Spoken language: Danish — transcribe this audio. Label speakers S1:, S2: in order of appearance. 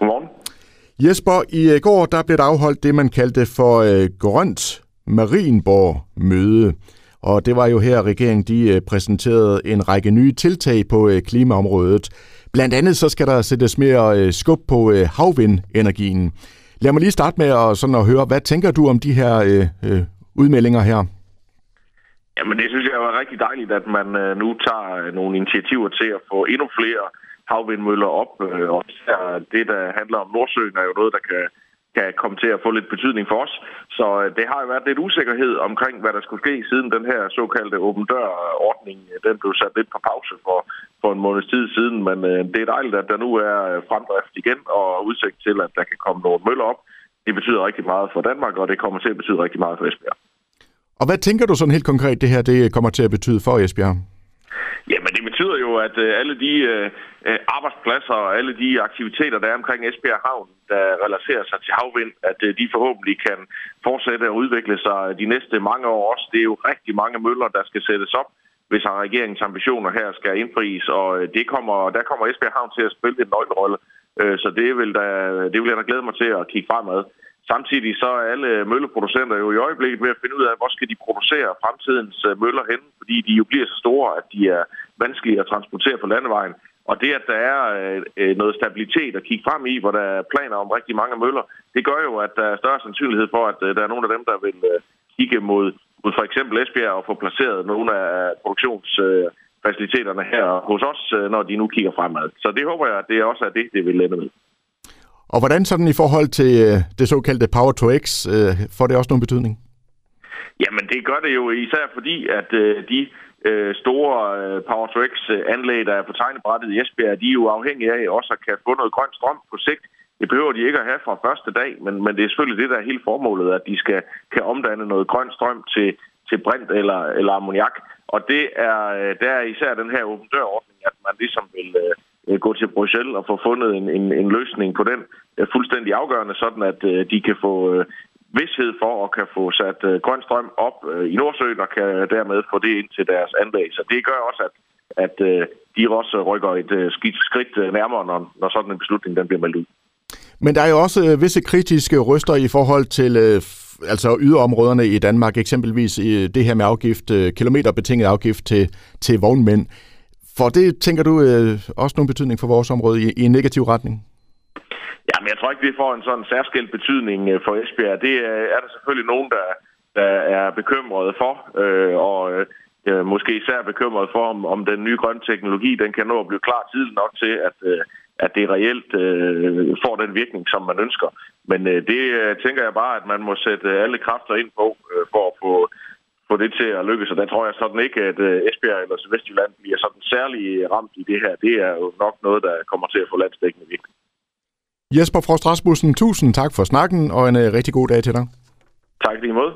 S1: Godmorgen.
S2: Jesper, i øh, går der blev der afholdt det, man kaldte for øh, Grønt Marienborg-møde. Og det var jo her, regeringen de øh, præsenterede en række nye tiltag på øh, klimaområdet. Blandt andet så skal der sættes mere skub på havvindenergien. Lad mig lige starte med at, sådan at høre, hvad tænker du om de her øh, øh, udmeldinger her?
S1: Jamen det synes jeg var rigtig dejligt, at man øh, nu tager øh, nogle initiativer til at få endnu flere havvindmøller op. Øh, og det, der handler om Nordsøen, er jo noget, der kan, kan komme til at få lidt betydning for os. Så det har jo været lidt usikkerhed omkring, hvad der skulle ske, siden den her såkaldte åben dør-ordning, den blev sat lidt på pause for, for en måneds tid siden. Men det er dejligt, at der nu er fremdrift igen og udsigt til, at der kan komme nogle møller op. Det betyder rigtig meget for Danmark, og det kommer til at betyde rigtig meget for Esbjerg.
S2: Og hvad tænker du sådan helt konkret, det her det kommer til at betyde for Esbjerg?
S1: Jamen det betyder jo, at øh, alle de øh, øh, arbejdspladser og alle de aktiviteter, der er omkring Esbjerg Havn, der relaterer sig til havvind, at øh, de forhåbentlig kan fortsætte at udvikle sig de næste mange år også. Det er jo rigtig mange møller, der skal sættes op, hvis regeringens ambitioner her skal indfries, og øh, det kommer, der kommer Esbjerg Havn til at spille en nøglerolle. Øh, så det vil, da, det vil jeg da glæde mig til at kigge fremad. Samtidig så er alle mølleproducenter jo i øjeblikket ved at finde ud af, hvor skal de producere fremtidens øh, møller hen, fordi de jo bliver så store, at de er vanskelige at transportere på landevejen. Og det, at der er øh, øh, noget stabilitet at kigge frem i, hvor der er planer om rigtig mange møller, det gør jo, at der er større sandsynlighed for, at der er nogle af dem, der vil kigge mod, mod for eksempel Esbjerg og få placeret nogle af produktionsfaciliteterne her hos os, når de nu kigger fremad. Så det håber jeg, at det også er det, det vil ende med.
S2: Og hvordan sådan i forhold til øh, det såkaldte Power to X, øh, får det også nogen betydning?
S1: Jamen det gør det jo især fordi, at øh, de store Power to X-anlæg, der er på tegnebrættet i Esbjerg, de er jo afhængige af også at kan få noget grøn strøm på sigt. Det behøver de ikke at have fra første dag, men, men det er selvfølgelig det, der er hele formålet, at de skal kan omdanne noget grøn strøm til, til brint eller, eller ammoniak. Og det er, der er især den her åben dør-ordning, at man ligesom vil, Øh, gå til Bruxelles og få fundet en, en, en løsning på den fuldstændig afgørende, sådan at øh, de kan få øh, vidshed for at kan få sat øh, grøn strøm op i Nordsøen og kan dermed få det ind til deres anlæg. Så det gør også, at, at de også rykker et skidt skridt nærmere, når, når sådan en beslutning den bliver meldt ud.
S2: Men der er jo også visse kritiske ryster i forhold til altså yderområderne i Danmark, eksempelvis i det her med afgift, kilometerbetinget afgift til, til vognmænd. For det, tænker du, øh, også nogen betydning for vores område i, i en negativ retning?
S1: Ja, men jeg tror ikke, det får en sådan særskilt betydning øh, for Esbjerg. Det øh, er der selvfølgelig nogen, der, der er bekymrede for, øh, og øh, øh, måske især bekymrede for, om, om den nye grønne teknologi, den kan nå at blive klar tidligt nok til, at, øh, at det reelt øh, får den virkning, som man ønsker. Men øh, det øh, tænker jeg bare, at man må sætte alle kræfter ind på, øh, for at få få det til at lykkes, og der tror jeg sådan ikke, at øh, Esbjerg eller Vestjylland bliver sådan særlig ramt i det her. Det er jo nok noget, der kommer til at få landsdækkende virkning.
S2: Jesper Frost Rasmussen, tusind tak for snakken, og en uh, rigtig god dag til dig.
S1: Tak lige måde.